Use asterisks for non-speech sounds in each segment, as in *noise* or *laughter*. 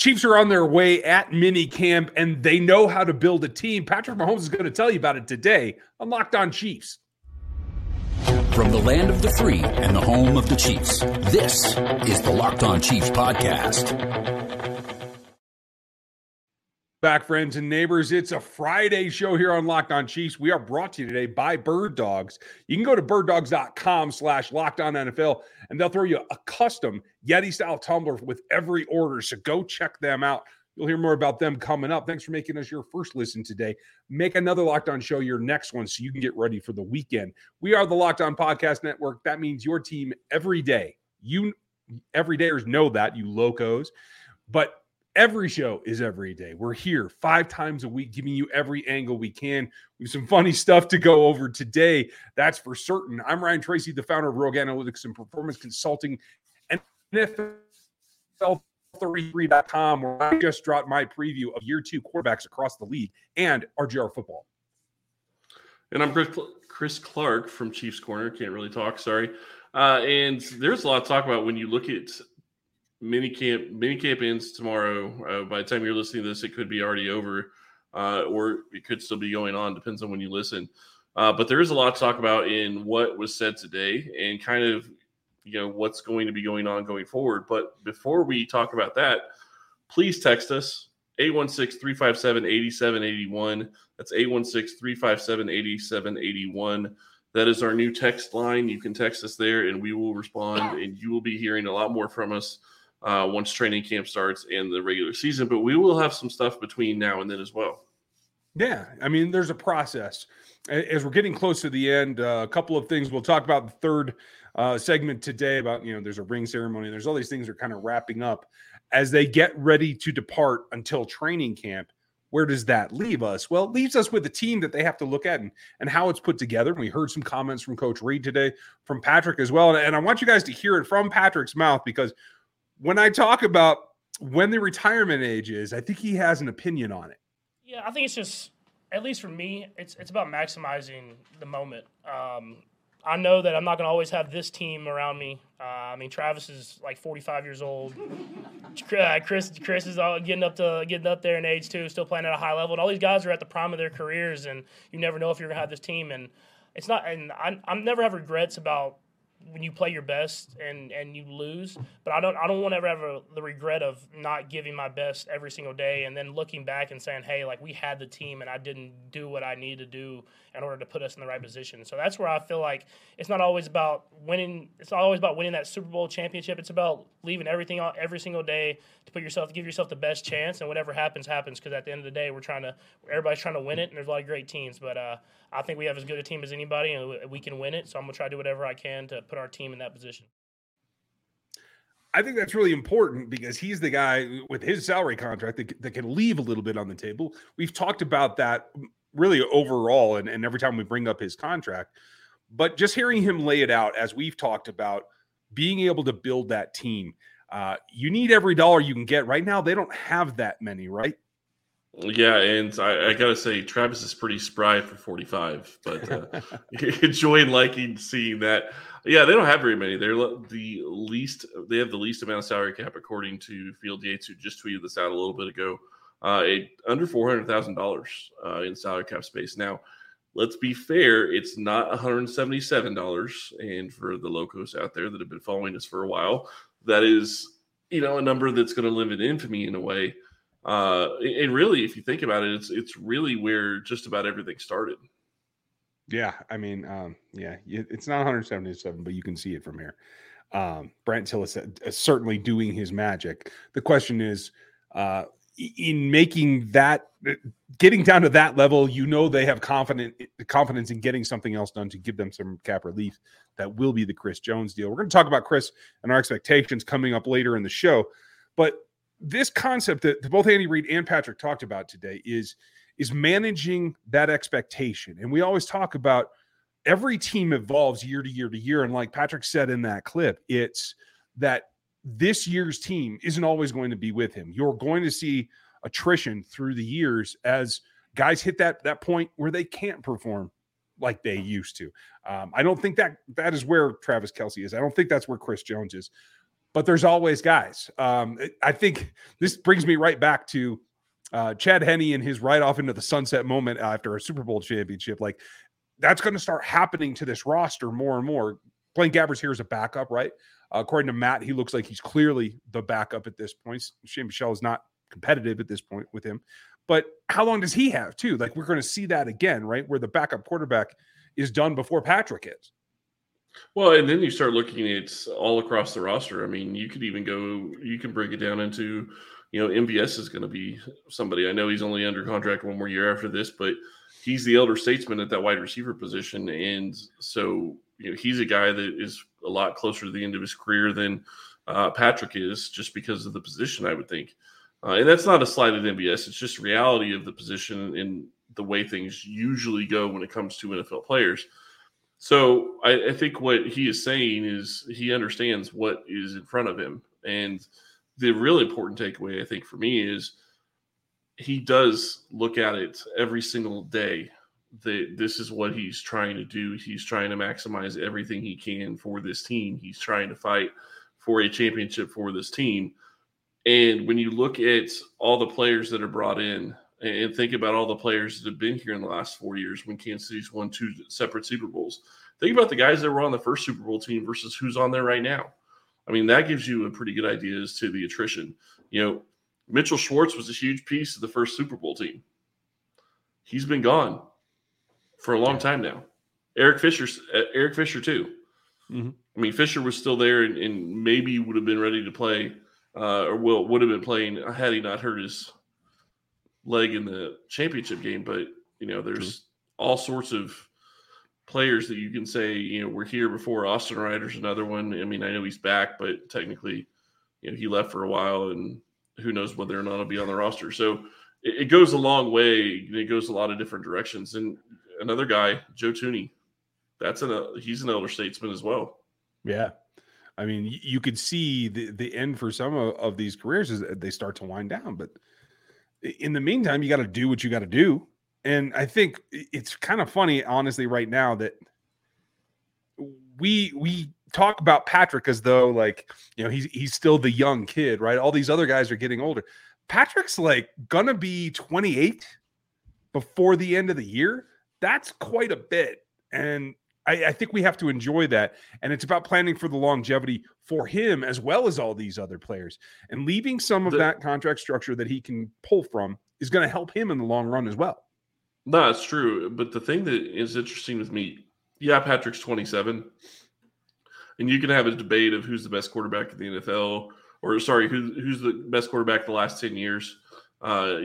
Chiefs are on their way at mini camp and they know how to build a team. Patrick Mahomes is going to tell you about it today on Locked On Chiefs. From the land of the free and the home of the Chiefs, this is the Locked On Chiefs podcast. Back, friends and neighbors. It's a Friday show here on Locked On Chiefs. We are brought to you today by Bird Dogs. You can go to birddogs.com slash locked on NFL and they'll throw you a custom Yeti style tumbler with every order. So go check them out. You'll hear more about them coming up. Thanks for making us your first listen today. Make another Locked On show your next one so you can get ready for the weekend. We are the Locked On Podcast Network. That means your team every day. You every dayers know that, you locos. But Every show is every day. We're here five times a week, giving you every angle we can. We have some funny stuff to go over today. That's for certain. I'm Ryan Tracy, the founder of Rogue Analytics and Performance Consulting and NFL33.com, where I just dropped my preview of year two quarterbacks across the league and RGR football. And I'm Chris, Chris Clark from Chiefs Corner. Can't really talk, sorry. Uh, and there's a lot to talk about when you look at mini camp mini camp ends tomorrow. Uh, by the time you're listening to this, it could be already over, uh, or it could still be going on. Depends on when you listen. Uh, but there is a lot to talk about in what was said today, and kind of you know what's going to be going on going forward. But before we talk about that, please text us 816-357-8781. That's 816-357-8781. That is our new text line. You can text us there and we will respond and you will be hearing a lot more from us uh, once training camp starts and the regular season. But we will have some stuff between now and then as well. Yeah, I mean, there's a process. As we're getting close to the end, uh, a couple of things we'll talk about the third uh, segment today about you know there's a ring ceremony. There's all these things are kind of wrapping up as they get ready to depart until training camp. Where does that leave us? Well, it leaves us with a team that they have to look at and, and how it's put together. We heard some comments from Coach Reid today, from Patrick as well. And, and I want you guys to hear it from Patrick's mouth because when I talk about when the retirement age is, I think he has an opinion on it. Yeah, I think it's just, at least for me, it's it's about maximizing the moment. Um, I know that I'm not going to always have this team around me. Uh, I mean, Travis is like 45 years old. Uh, Chris Chris is getting up to getting up there in age too, still playing at a high level. And all these guys are at the prime of their careers, and you never know if you're going to have this team. And it's not, and I, I'm never have regrets about when you play your best and and you lose. But I don't I don't want to ever have the regret of not giving my best every single day and then looking back and saying, hey, like we had the team and I didn't do what I needed to do in order to put us in the right position. So that's where I feel like it's not always about winning. It's not always about winning that Super Bowl championship. It's about leaving everything out every single day to put yourself, to give yourself the best chance, and whatever happens, happens. Because at the end of the day, we're trying to, everybody's trying to win it, and there's a lot of great teams. But uh, I think we have as good a team as anybody, and we can win it. So I'm gonna try to do whatever I can to put our team in that position. I think that's really important because he's the guy with his salary contract that, that can leave a little bit on the table. We've talked about that really overall, and, and every time we bring up his contract, but just hearing him lay it out as we've talked about being able to build that team. Uh, you need every dollar you can get. Right now, they don't have that many, right? Yeah, and I, I, gotta say, Travis is pretty spry for 45, but uh, *laughs* *laughs* enjoying liking seeing that. Yeah, they don't have very many. They're the least. They have the least amount of salary cap, according to Field Yates, who just tweeted this out a little bit ago. Uh, a, under four hundred thousand uh, dollars in salary cap space. Now, let's be fair; it's not one hundred seventy-seven dollars. And for the locos out there that have been following us for a while, that is, you know, a number that's going to live in infamy in a way. Uh, and really, if you think about it, it's it's really where just about everything started. Yeah, I mean, um, yeah, it's not 177, but you can see it from here. Um, Brent Tillis is certainly doing his magic. The question is, uh, in making that, getting down to that level, you know they have confident confidence in getting something else done to give them some cap relief. That will be the Chris Jones deal. We're going to talk about Chris and our expectations coming up later in the show, but this concept that both Andy Reid and Patrick talked about today is is managing that expectation. And we always talk about every team evolves year to year to year. And like Patrick said in that clip, it's that this year's team isn't always going to be with him. You're going to see attrition through the years as guys hit that that point where they can't perform like they used to. Um, I don't think that that is where Travis Kelce is. I don't think that's where Chris Jones is. But there's always guys. Um, I think this brings me right back to uh, Chad Henne and his ride off into the sunset moment after a Super Bowl championship. Like that's going to start happening to this roster more and more. Blaine Gabbert here as a backup, right? According to Matt, he looks like he's clearly the backup at this point. Shane Michel is not competitive at this point with him. But how long does he have too? Like we're going to see that again, right? Where the backup quarterback is done before Patrick is. Well, and then you start looking at all across the roster. I mean, you could even go, you can break it down into, you know, MVS is going to be somebody. I know he's only under contract one more year after this, but he's the elder statesman at that wide receiver position. And so, you know, he's a guy that is a lot closer to the end of his career than uh, Patrick is just because of the position, I would think. Uh, and that's not a slight at MVS. It's just reality of the position and the way things usually go when it comes to NFL players. So I, I, think what he is saying is he understands what is in front of him. And the really important takeaway, I think, for me is he does look at it every single day. That this is what he's trying to do. He's trying to maximize everything he can for this team. He's trying to fight for a championship for this team. And when you look at all the players that are brought in and think about all the players that have been here in the last four years when Kansas City's won two separate Super Bowls. Think about the guys that were on the first Super Bowl team versus who's on there right now. I mean, that gives you a pretty good idea as to the attrition. You know, Mitchell Schwartz was a huge piece of the first Super Bowl team. He's been gone for a long time now. Eric Fisher, uh, Eric Fisher too. Mm-hmm. I mean, Fisher was still there and, and, maybe would have been ready to play, uh, or will would have been playing had he not hurt his leg in the championship game. But you know, there's True. all sorts of players that you can say, you know, we're here before. Austin Reiter's another one. I mean, I know he's back, but technically, you know, he left for a while, and who knows whether or not he'll be on the roster. So it, it goes a long way. It goes a lot of different directions. And another guy, Joe Thuney, that's an uh, he's an elder statesman as well. Yeah. I mean, you could see the, the end for some of, of these careers as they start to wind down, but in the meantime, you got to do what you got to do. And I think it's kind of funny, honestly, right now that we we talk about Patrick as though like you know he's he's still the young kid, right? All these other guys are getting older. Patrick's like gonna be 28 before the end of the year. That's quite a bit, and I, I, think we have to enjoy that. And it's about planning for the longevity for him as well as all these other players. And leaving some of the, that contract structure that he can pull from is going to help him in the long run as well. No, it's true. But the thing that is interesting with me, yeah, Patrick's 27. And you can have a debate of who's the best quarterback in the NFL, or sorry, who, who's the best quarterback the last 10 years. Uh,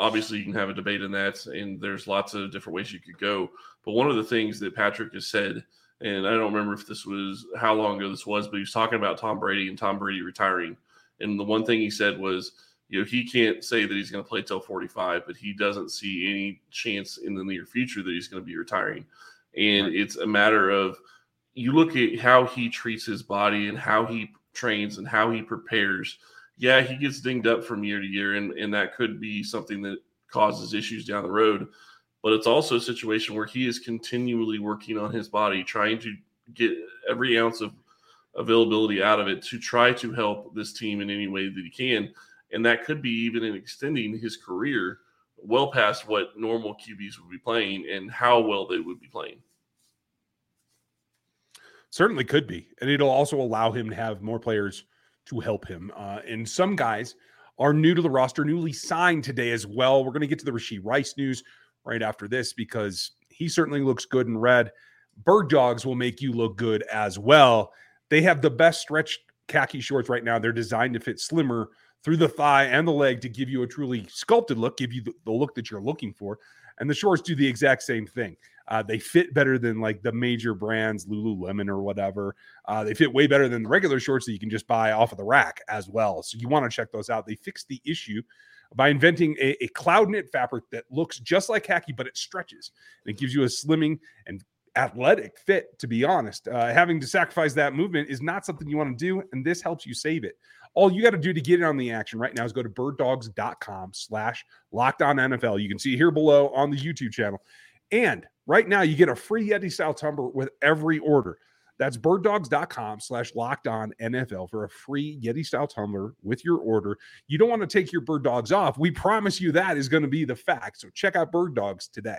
obviously, you can have a debate in that, and there's lots of different ways you could go. But one of the things that Patrick has said, and I don't remember if this was how long ago this was, but he was talking about Tom Brady and Tom Brady retiring. And the one thing he said was, you know, he can't say that he's going to play till 45, but he doesn't see any chance in the near future that he's going to be retiring. And right. it's a matter of you look at how he treats his body and how he trains and how he prepares. Yeah, he gets dinged up from year to year, and, and that could be something that causes issues down the road but it's also a situation where he is continually working on his body, trying to get every ounce of availability out of it to try to help this team in any way that he can. And that could be even in extending his career well past what normal QBs would be playing and how well they would be playing. Certainly could be. And it'll also allow him to have more players to help him. Uh, and some guys are new to the roster, newly signed today as well. We're going to get to the Rashee Rice news right after this because he certainly looks good in red. Bird Dogs will make you look good as well. They have the best stretch khaki shorts right now. They're designed to fit slimmer through the thigh and the leg to give you a truly sculpted look, give you the, the look that you're looking for. And the shorts do the exact same thing. Uh, they fit better than like the major brands, Lululemon or whatever. Uh, they fit way better than the regular shorts that you can just buy off of the rack as well. So you want to check those out. They fixed the issue by inventing a, a cloud knit fabric that looks just like khaki, but it stretches and it gives you a slimming and athletic fit. To be honest, uh, having to sacrifice that movement is not something you want to do, and this helps you save it. All you got to do to get in on the action right now is go to birddogs.com slash locked on NFL. You can see here below on the YouTube channel. And right now you get a free Yeti style tumbler with every order. That's birddogs.com slash locked on NFL for a free Yeti style tumbler with your order. You don't want to take your bird dogs off. We promise you that is going to be the fact. So check out Bird Dogs today.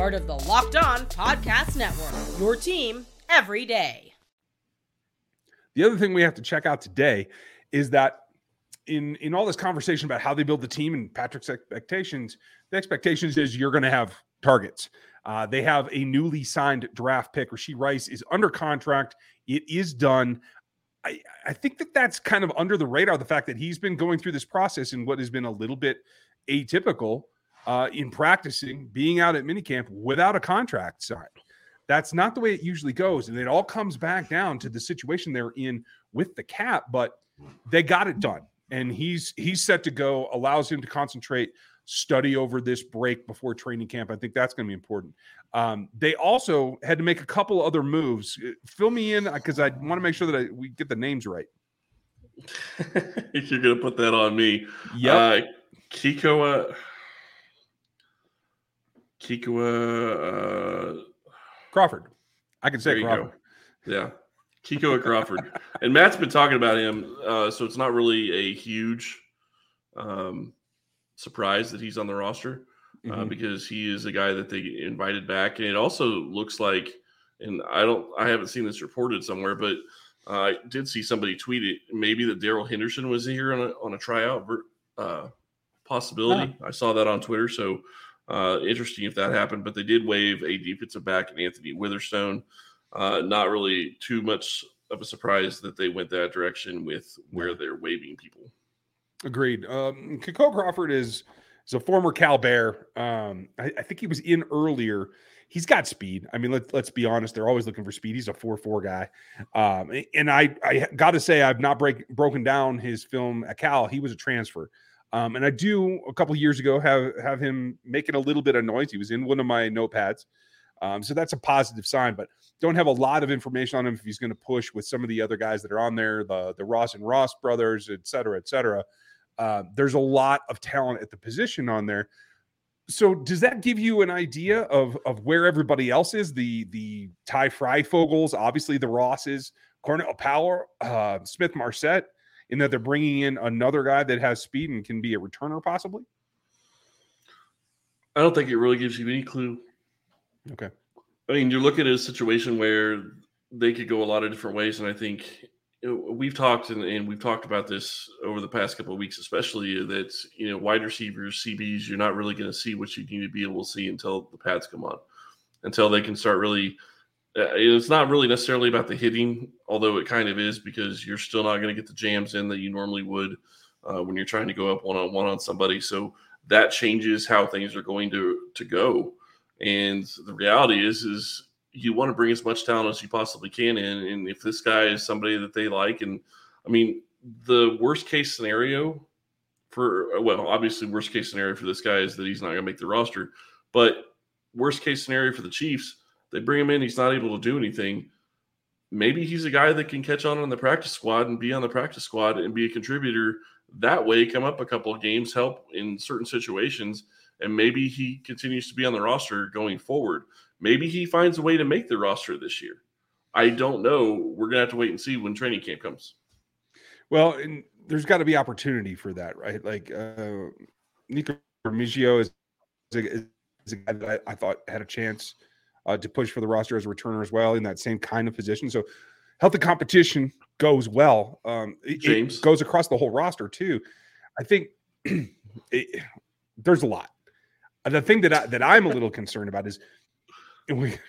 part of the Locked On Podcast Network. Your team every day. The other thing we have to check out today is that in in all this conversation about how they build the team and Patrick's expectations, the expectations is you're going to have targets. Uh, they have a newly signed draft pick. Rashee Rice is under contract. It is done. I, I think that that's kind of under the radar. The fact that he's been going through this process in what has been a little bit atypical uh, in practicing, being out at minicamp without a contract signed. That's not the way it usually goes. And it all comes back down to the situation they're in with the cap, but they got it done. And he's he's set to go, allows him to concentrate study over this break before training camp. I think that's going to be important. Um, they also had to make a couple other moves. Uh, fill me in because I want to make sure that I, we get the names right. *laughs* You're going to put that on me. Yeah. Uh, Kekoa. Kekoa. Uh, Crawford. I can say Crawford. Go. Yeah. Kiko Crawford. and Matt's been talking about him. Uh, so it's not really a huge um, surprised that he's on the roster uh, mm-hmm. because he is a guy that they invited back. And it also looks like, and I don't, I haven't seen this reported somewhere, but uh, I did see somebody tweet it. Maybe that Daryl Henderson was here on a on a tryout uh, possibility. I saw that on Twitter. So uh, interesting if that happened. But they did waive a defensive back and Anthony Witherstone. Uh, not really too much of a surprise that they went that direction with where they're waving people. Agreed. Um, Kiko Crawford is is a former Cal Bear. Um, I, I, think he was in earlier. He's got speed. I mean, let's let's be honest. They're always looking for speed. He's a four four guy. Um, and I I got to say I've not break broken down his film at Cal. He was a transfer. Um, and I do a couple years ago have have him making a little bit of noise. He was in one of my notepads. Um, so that's a positive sign, but don't have a lot of information on him if he's going to push with some of the other guys that are on there, the the Ross and Ross brothers, et cetera, et cetera. Uh, there's a lot of talent at the position on there. So does that give you an idea of of where everybody else is? The the Ty Fogels, obviously the Rosses, Cornell Powell, uh, Smith Marsette, in that they're bringing in another guy that has speed and can be a returner possibly. I don't think it really gives you any clue. Okay. I mean, you're looking at a situation where they could go a lot of different ways, and I think we've talked and, and, we've talked about this over the past couple of weeks, especially that you know wide receivers, CBs, you're not really going to see what you need to be able to see until the pads come on, until they can start really. Uh, it's not really necessarily about the hitting, although it kind of is because you're still not going to get the jams in that you normally would uh, when you're trying to go up one on one on somebody. So that changes how things are going to to go. And the reality is, is you want to bring as much talent as you possibly can in. And if this guy is somebody that they like, and I mean, the worst case scenario for, well, obviously, worst case scenario for this guy is that he's not going to make the roster. But worst case scenario for the Chiefs, they bring him in, he's not able to do anything. Maybe he's a guy that can catch on on the practice squad and be on the practice squad and be a contributor that way, come up a couple of games, help in certain situations, and maybe he continues to be on the roster going forward. Maybe he finds a way to make the roster this year. I don't know. We're gonna have to wait and see when training camp comes. Well, and there's got to be opportunity for that, right? Like uh, Nikko Remigio is, is, a guy that I, I, thought had a chance uh, to push for the roster as a returner as well in that same kind of position. So healthy competition goes well. Um, James it goes across the whole roster too. I think *clears throat* it, there's a lot. The thing that I, that I'm a little concerned about is we. *laughs*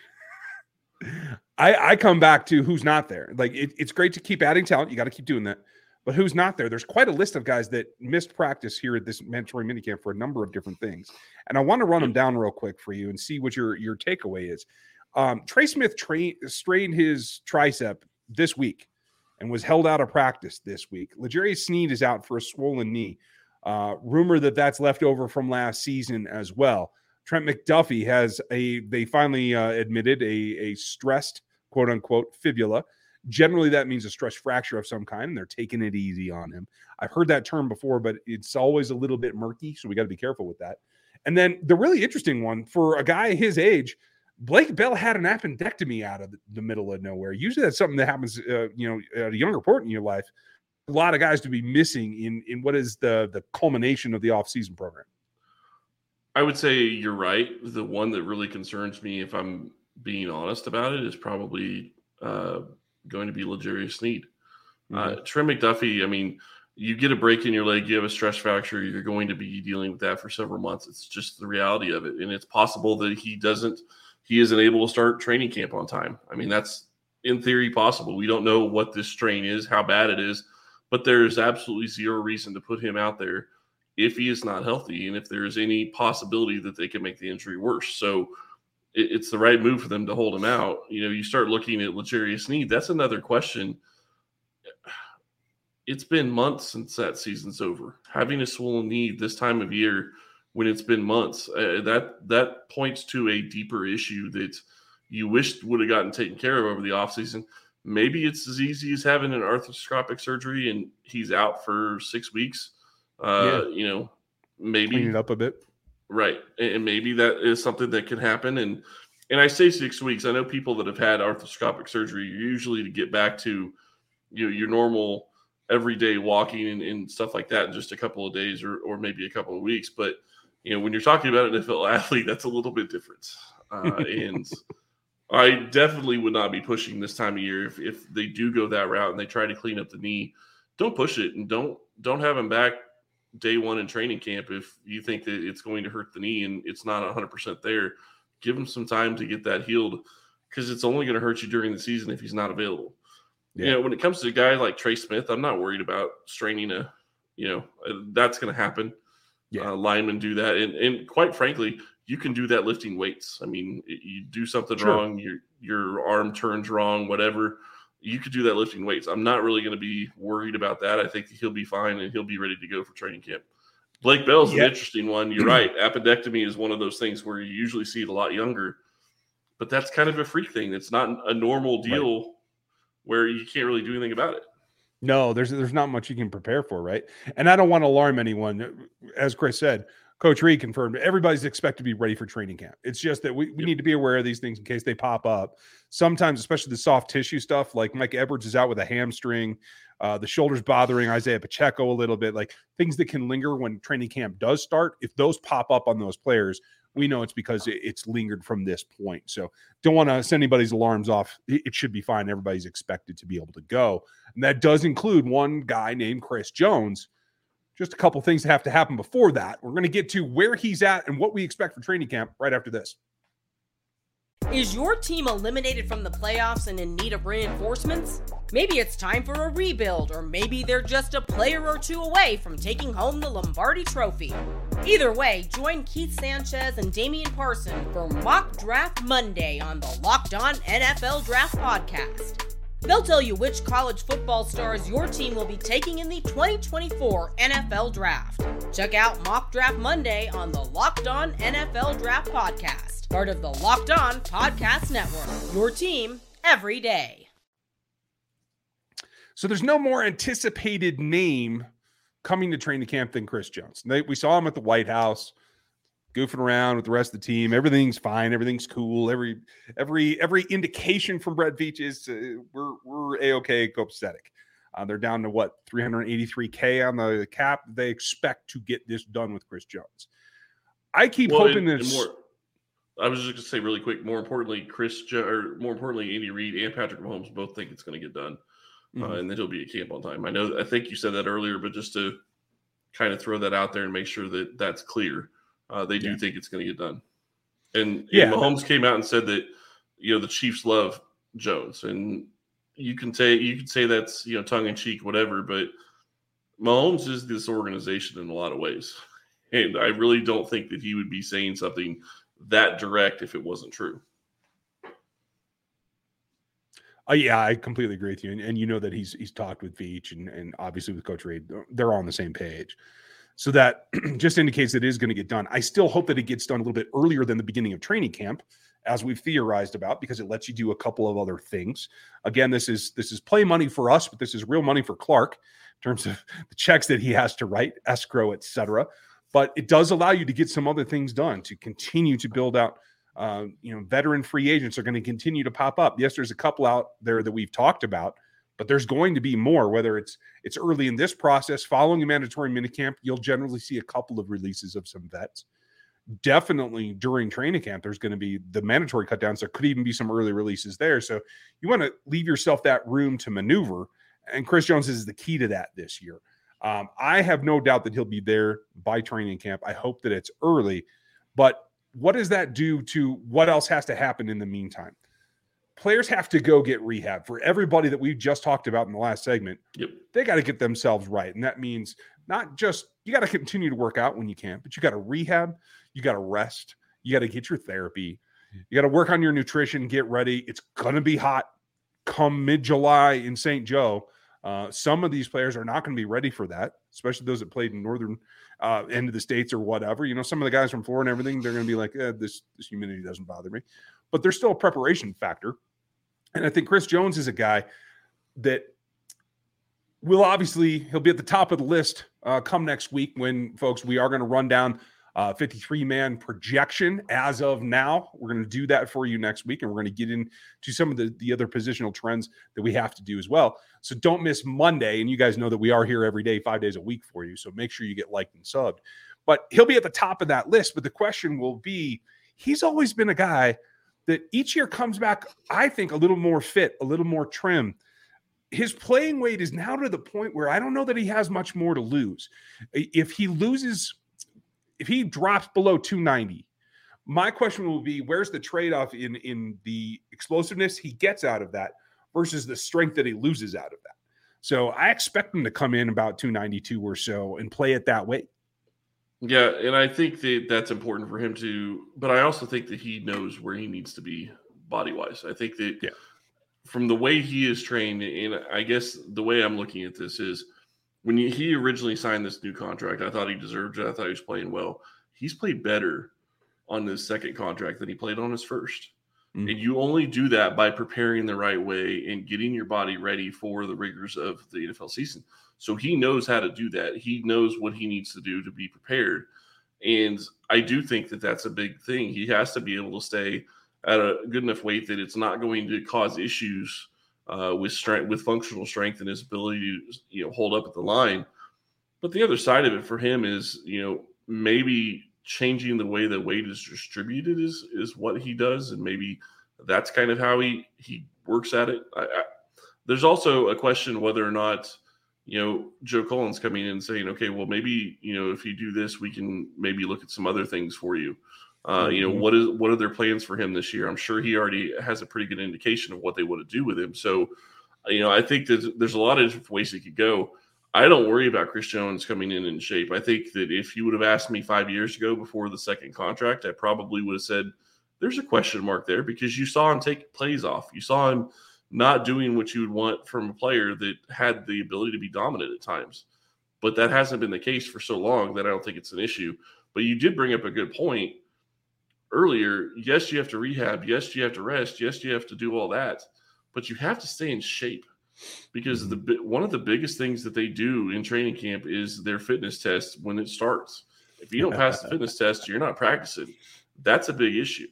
I, I come back to who's not there. Like it, it's great to keep adding talent. You got to keep doing that. But who's not there? There's quite a list of guys that missed practice here at this mandatory minicamp for a number of different things. And I want to run them down real quick for you and see what your your takeaway is. Um, Trey Smith tra- strained his tricep this week and was held out of practice this week. L'Jarius Sneed is out for a swollen knee. Uh, rumor that that's left over from last season as well. Trent McDuffie has a, they finally uh, admitted a, a stressed quote unquote fibula. Generally, that means a stress fracture of some kind, and they're taking it easy on him. I've heard that term before, but it's always a little bit murky, so we got to be careful with that. And then the really interesting one for a guy his age, Blake Bell had an appendectomy out of the middle of nowhere. Usually, that's something that happens, uh, you know, at a younger point in your life. A lot of guys to be missing in in what is the the culmination of the off season program. I would say you're right. The one that really concerns me, if I'm being honest about it, is probably uh, going to be L'Jarius Sneed. Uh, mm-hmm. Uh, Trent McDuffie, I mean, you get a break in your leg, you have a stress fracture, you're going to be dealing with that for several months. It's just the reality of it. And it's possible that he doesn't, he isn't able to start training camp on time. I mean, that's in theory possible. We don't know what this strain is, how bad it is, but there's absolutely zero reason to put him out there if he is not healthy and if there's any possibility that they can make the injury worse. So, it, it's the right move for them to hold him out. You know, you start looking at L'Jarius Sneed. That's another question. It's been months since that season's over. Having a swollen knee this time of year, when it's been months, uh, that that points to a deeper issue that you wished would have gotten taken care of over the offseason. Maybe it's as easy as having an arthroscopic surgery and he's out for six weeks. Uh, yeah. You know, maybe clean it up a bit. Right. And maybe that is something that can happen. And and I say six weeks. I know people that have had arthroscopic surgery usually to get back to you know, your normal everyday walking and, and, stuff like that in just a couple of days or, or maybe a couple of weeks. But you know, when you're talking about an NFL athlete, that's a little bit different. Uh, and *laughs* I definitely would not be pushing this time of year if, if they do go that route and they try to clean up the knee. Don't push it and don't don't have him back day one in training camp if you think that it's going to hurt the knee and it's not 100% there give him some time to get that healed because it's only going to hurt you during the season if he's not available yeah. you know when it comes to a guy like trey smith i'm not worried about straining a you know uh, that's going to happen yeah. Uh, linemen do that and, and quite frankly you can do that lifting weights i mean you do something sure. wrong your your arm turns wrong whatever you could do that lifting weights. I'm not really going to be worried about that. I think he'll be fine and he'll be ready to go for training camp. Blake Bell's yep. an interesting one. You're *clears throat* right. Appendectomy is one of those things where you usually see it a lot younger, but that's kind of a freak thing. It's not a normal deal right. where you can't really do anything about it. No, there's there's not much you can prepare for, right? And I don't want to alarm anyone. As Chris said, Coach Reid confirmed everybody's expected to be ready for training camp. It's just that we, we yep. need to be aware of these things in case they pop up. Sometimes, especially the soft tissue stuff, like Mike Edwards is out with a hamstring, uh, the shoulders bothering Isaiah Pacheco a little bit, like things that can linger when training camp does start. If those pop up on those players, we know it's because it's lingered from this point. So don't want to send anybody's alarms off. It should be fine. Everybody's expected to be able to go. And that does include one guy named Chris Jones just a couple things that have to happen before that. We're going to get to where he's at and what we expect for training camp right after this. Is your team eliminated from the playoffs and in need of reinforcements? Maybe it's time for a rebuild, or maybe they're just a player or two away from taking home the Lombardi Trophy. Either way, join Keith Sanchez and Damian Parson for Mock Draft Monday on the Locked On NFL Draft Podcast. They'll tell you which college football stars your team will be taking in the 2024 NFL Draft. Check out Mock Draft Monday on the Locked On NFL Draft Podcast, part of the Locked On Podcast Network. Your team every day. So there's no more anticipated name coming to training camp than Chris Jones. We saw him at the White House goofing around with the rest of the team. Everything's fine. Everything's cool. Every every every indication from Brett Veach is uh, we're we're a okay, copacetic. Uh, they're down to what 383k on the cap. They expect to get this done with Chris Jones. I keep well, hoping that. More, I was just going to say really quick. More importantly, Chris jo- or more importantly, Andy Reid and Patrick Mahomes both think it's going to get done, uh, mm-hmm. uh, and then he'll be at camp on time. I know. I think you said that earlier, but just to kind of throw that out there and make sure that that's clear uh, they do Yeah. think it's going to get done. And, Yeah. and Mahomes came out and said that you know the Chiefs love Jones, and you can say you can say that's you know tongue in cheek, whatever, but Mahomes is this organization in a lot of ways, *laughs* and I really don't think that he would be saying something that direct if it wasn't true. Uh, yeah, I completely agree with you, and, and you know that he's he's talked with Veach and and obviously with Coach Reid, they're- they're all on the same page. So that *clears throat* just indicates that it is going to get done. I still hope that it gets done a little bit earlier than the beginning of training camp, as we've theorized about, because it lets you do a couple of other things. Again, this is this is play money for us, but this is real money for Clark in terms of *laughs* the checks that he has to write, escrow, etc. But it does allow you to get some other things done to continue to build out uh, you know, veteran free agents are going to continue to pop up. Yes, there's a couple out there that we've talked about, but there's going to be more. Whether it's it's early in this process, following a mandatory minicamp, you'll generally see a couple of releases of some vets. Definitely during training camp, there's going to be the mandatory cutdowns. There could even be some early releases there. So you want to leave yourself that room to maneuver. And Chris Jones is the key to that this year. Um, I have no doubt that he'll be there by training camp. I hope that it's early, but what does that do to what else has to happen in the meantime? Players have to go get rehab for everybody that we just talked about in the last segment. Yep. They got to get themselves right. And that means not just you got to continue to work out when you can, but you got to rehab, you got to rest, you got to get your therapy, you got to work on your nutrition, get ready. It's going to be hot come mid July in St. Joe. Uh, some of these players are not going to be ready for that, especially those that played in northern uh, end of the states or whatever. You know, some of the guys from Florida and everything, they're going to be like, eh, this this humidity doesn't bother me, but there's still a preparation factor. And I think Chris Jones is a guy that will obviously he'll be at the top of the list uh, come next week when folks we are going to run down uh, 53 man projection as of now. We're going to do that for you next week, and we're going to get into some of the, the other positional trends that we have to do as well. So don't miss Monday. And you guys know that we are here every day, five days a week for you. So make sure you get liked and subbed. But he'll be at the top of that list. But the question will be he's always been a guy that each year comes back, I think, a little more fit, a little more trim. His playing weight is now to the point where I don't know that he has much more to lose. If he loses, if he drops below 290, my question will be where's the trade-off in in the explosiveness he gets out of that versus the strength that he loses out of that. So I expect him to come in about 292 or so and play it that way. Yeah, and I think that that's important for him to, but I also think that he knows where he needs to be body wise. I think that Yeah. from the way he is trained, and I guess the way I'm looking at this is when he originally signed this new contract, I thought he deserved it. I thought he was playing well. He's played better on his second contract than he played on his 1st Mm. And you only do that by preparing the right way and getting your body ready for the rigors of the NFL season. So he knows how to do that. He knows what he needs to do to be prepared. And I do think that that's a big thing. He has to be able to stay at a good enough weight that it's not going to cause issues uh, with strength, with functional strength, and his ability to you know hold up at the line. But the other side of it for him is you know maybe changing the way that weight is distributed is is what he does, and maybe that's kind of how he he works at it. I, I, there's also a question whether or not you know Joe Cullen coming in and saying, okay, well maybe you know if you do this, we can maybe look at some other things for you. Uh, you know Mhm. what is what are their plans for him this year? I'm sure he already has a pretty good indication of what they want to do with him. So, you know, I think that there's a lot of different ways it could go. I don't worry about Chris Jones coming in in shape. I think that if you would have asked me five years ago before the second contract, I probably would have said there's a question mark there because you saw him take plays off. You saw him not doing what you would want from a player that had the ability to be dominant at times. But that hasn't been the case for so long that I don't think it's an issue. But you did bring up a good point earlier. Yes, you have to rehab. Yes, you have to rest. Yes, you have to do all that. But you have to stay in shape because the mm-hmm. one of the biggest things that they do in training camp is their fitness test when it starts. If you don't pass the *laughs* fitness test, you're not practicing. That's a big issue.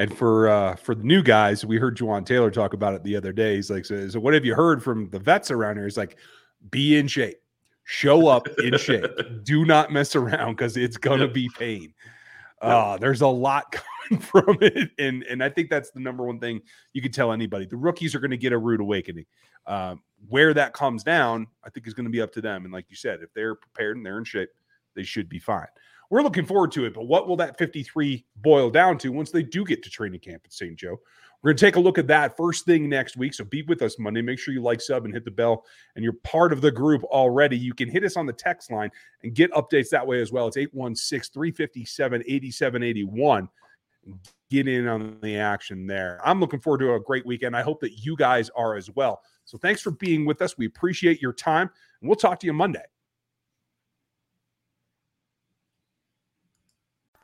And for uh, for the new guys, we heard Jawaan Taylor talk about it the other day. He's like, so, so what have you heard from the vets around here? He's like, be in shape, show up in shape, *laughs* do not mess around because it's gonna Yep. be pain. Yep. Uh, there's a lot *laughs* coming from it, and and I think that's the number one thing you can tell anybody. The rookies are going to get a rude awakening. Um, where that comes down, I think is going to be up to them. And like you said, if they're prepared and they're in shape, they should be fine. We're looking forward to it. But what will that 53 boil down to once they do get to training camp at St. Joe? We're going to take a look at that first thing next week. So be with us Monday. Make sure you like, sub, and hit the bell. And you're part of the group already. You can hit us on the text line and get updates that way as well. It's 816 357 8781. Get in on the action there. I'm looking forward to a great weekend. I hope that you guys are as well. So thanks for being with us. We appreciate your time, and we'll talk to you Monday.